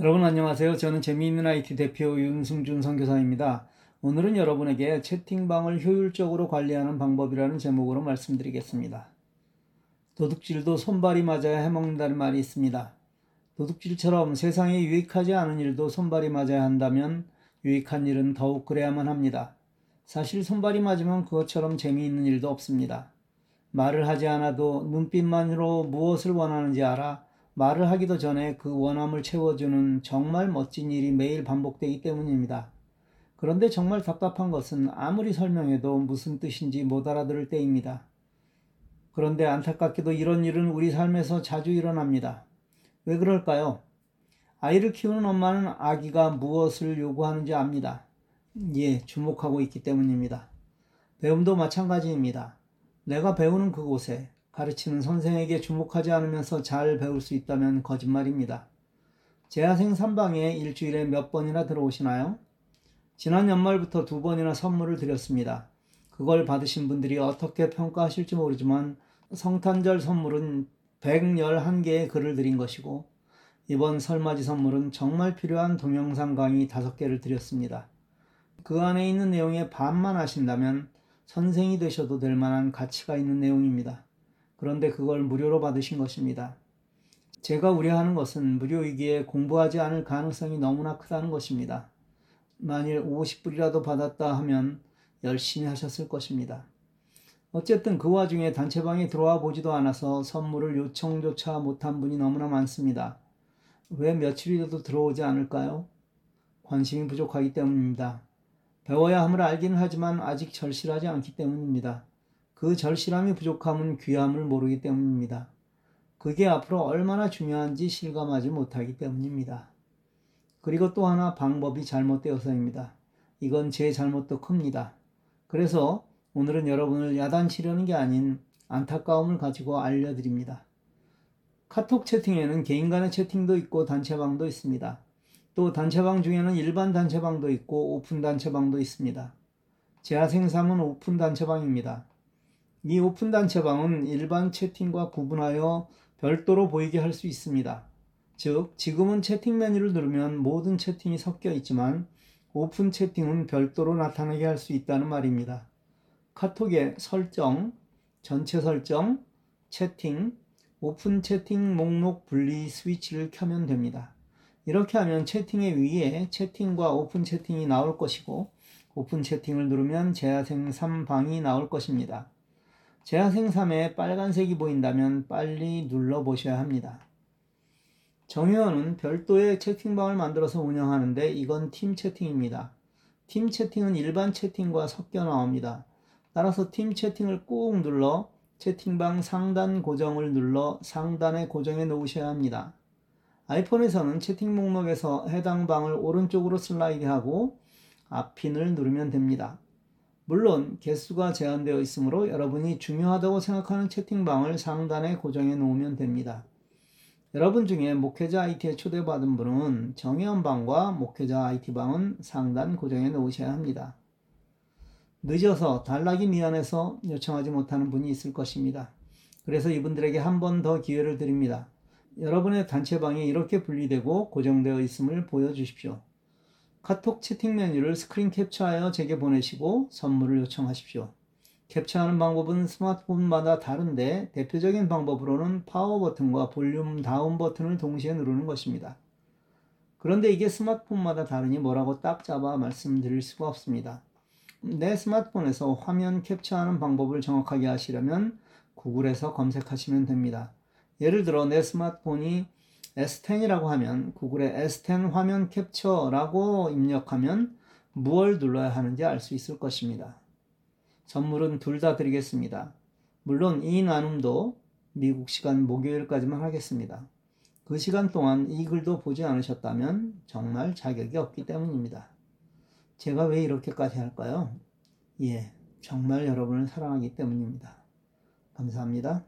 여러분 안녕하세요. 저는 재미있는 IT 대표 윤승준 선교사입니다. 오늘은 여러분에게 채팅방을 효율적으로 관리하는 방법이라는 제목으로 말씀드리겠습니다. 도둑질도 손발이 맞아야 해먹는다는 말이 있습니다. 도둑질처럼 세상에 유익하지 않은 일도 손발이 맞아야 한다면 유익한 일은 더욱 그래야만 합니다. 사실 손발이 맞으면 그것처럼 재미있는 일도 없습니다. 말을 하지 않아도 눈빛만으로 무엇을 원하는지 알아 말을 하기도 전에 그 원함을 채워주는 정말 멋진 일이 매일 반복되기 때문입니다. 그런데 정말 답답한 것은 아무리 설명해도 무슨 뜻인지 못 알아들을 때입니다. 그런데 안타깝게도 이런 일은 우리 삶에서 자주 일어납니다. 왜 그럴까요? 아이를 키우는 엄마는 아기가 무엇을 요구하는지 압니다. 예, 주목하고 있기 때문입니다. 배움도 마찬가지입니다. 내가 배우는 그곳에 가르치는 선생에게 주목하지 않으면서 잘 배울 수 있다면 거짓말입니다. 재학생 3방에 일주일에 몇 번이나 들어오시나요? 지난 연말부터 두 번이나 선물을 드렸습니다. 그걸 받으신 분들이 어떻게 평가하실지 모르지만 성탄절 선물은 111개의 글을 드린 것이고 이번 설맞이 선물은 정말 필요한 동영상 강의 5개를 드렸습니다. 그 안에 있는 내용의 반만 하신다면 선생이 되셔도 될 만한 가치가 있는 내용입니다. 그런데 그걸 무료로 받으신 것입니다. 제가 우려하는 것은 무료이기에 공부하지 않을 가능성이 너무나 크다는 것입니다. 만일 50불이라도 받았다 하면 열심히 하셨을 것입니다. 어쨌든 그 와중에 단체방에 들어와 보지도 않아서 선물을 요청조차 못한 분이 너무나 많습니다. 왜 며칠이라도 들어오지 않을까요? 관심이 부족하기 때문입니다. 배워야 함을 알기는 하지만 아직 절실하지 않기 때문입니다. 그 절실함이 부족함은 귀함을 모르기 때문입니다. 그게 앞으로 얼마나 중요한지 실감하지 못하기 때문입니다. 그리고 또 하나 방법이 잘못되어서입니다. 이건 제 잘못도 큽니다. 그래서 오늘은 여러분을 야단치려는 게 아닌 안타까움을 가지고 알려드립니다. 카톡 채팅에는 개인 간의 채팅도 있고 단체방도 있습니다. 또 단체방 중에는 일반 단체방도 있고 오픈 단체방도 있습니다. 재학생 3은 오픈 단체방입니다. 이 오픈 단체방은 일반 채팅과 구분하여 별도로 보이게 할 수 있습니다. 즉, 지금은 채팅 메뉴를 누르면 모든 채팅이 섞여 있지만 오픈 채팅은 별도로 나타나게 할 수 있다는 말입니다. 카톡의 설정, 전체 설정, 채팅, 오픈 채팅 목록 분리 스위치를 켜면 됩니다. 이렇게 하면 채팅의 위에 채팅과 오픈 채팅이 나올 것이고 오픈 채팅을 누르면 재학생 3방이 나올 것입니다. 재학생 3에 빨간색이 보인다면 빨리 눌러보셔야 합니다. 정회원은 별도의 채팅방을 만들어서 운영하는데 이건 팀 채팅입니다. 팀 채팅은 일반 채팅과 섞여 나옵니다. 따라서 팀 채팅을 꾹 눌러 채팅방 상단 고정을 눌러 상단에 고정해 놓으셔야 합니다. 아이폰에서는 채팅 목록에서 해당 방을 오른쪽으로 슬라이드하고 앞핀을 누르면 됩니다. 물론 개수가 제한되어 있으므로 여러분이 중요하다고 생각하는 채팅방을 상단에 고정해 놓으면 됩니다. 여러분 중에 목회자 IT에 초대받은 분은 정의원방과 목회자 IT방은 상단 고정해 놓으셔야 합니다. 늦어서 달라기 미안해서 요청하지 못하는 분이 있을 것입니다. 그래서 이분들에게 한 번 더 기회를 드립니다. 여러분의 단체방이 이렇게 분리되고 고정되어 있음을 보여주십시오. 카톡 채팅 메뉴를 스크린 캡처하여 제게 보내시고 선물을 요청하십시오. 캡처하는 방법은 스마트폰마다 다른데 대표적인 방법으로는 파워 버튼과 볼륨 다운 버튼을 동시에 누르는 것입니다. 그런데 이게 스마트폰마다 다르니 뭐라고 딱 잡아 말씀드릴 수가 없습니다. 내 스마트폰에서 화면 캡처하는 방법을 정확하게 하시려면 구글에서 검색하시면 됩니다. 예를 들어 내 스마트폰이 S10이라고 하면 구글에 S10 화면 캡처라고 입력하면 무엇을 눌러야 하는지 알 수 있을 것입니다. 선물은 둘 다 드리겠습니다. 물론 이 나눔도 미국 시간 목요일까지만 하겠습니다. 그 시간 동안 이 글도 보지 않으셨다면 정말 자격이 없기 때문입니다. 제가 왜 이렇게까지 할까요? 예, 정말 여러분을 사랑하기 때문입니다. 감사합니다.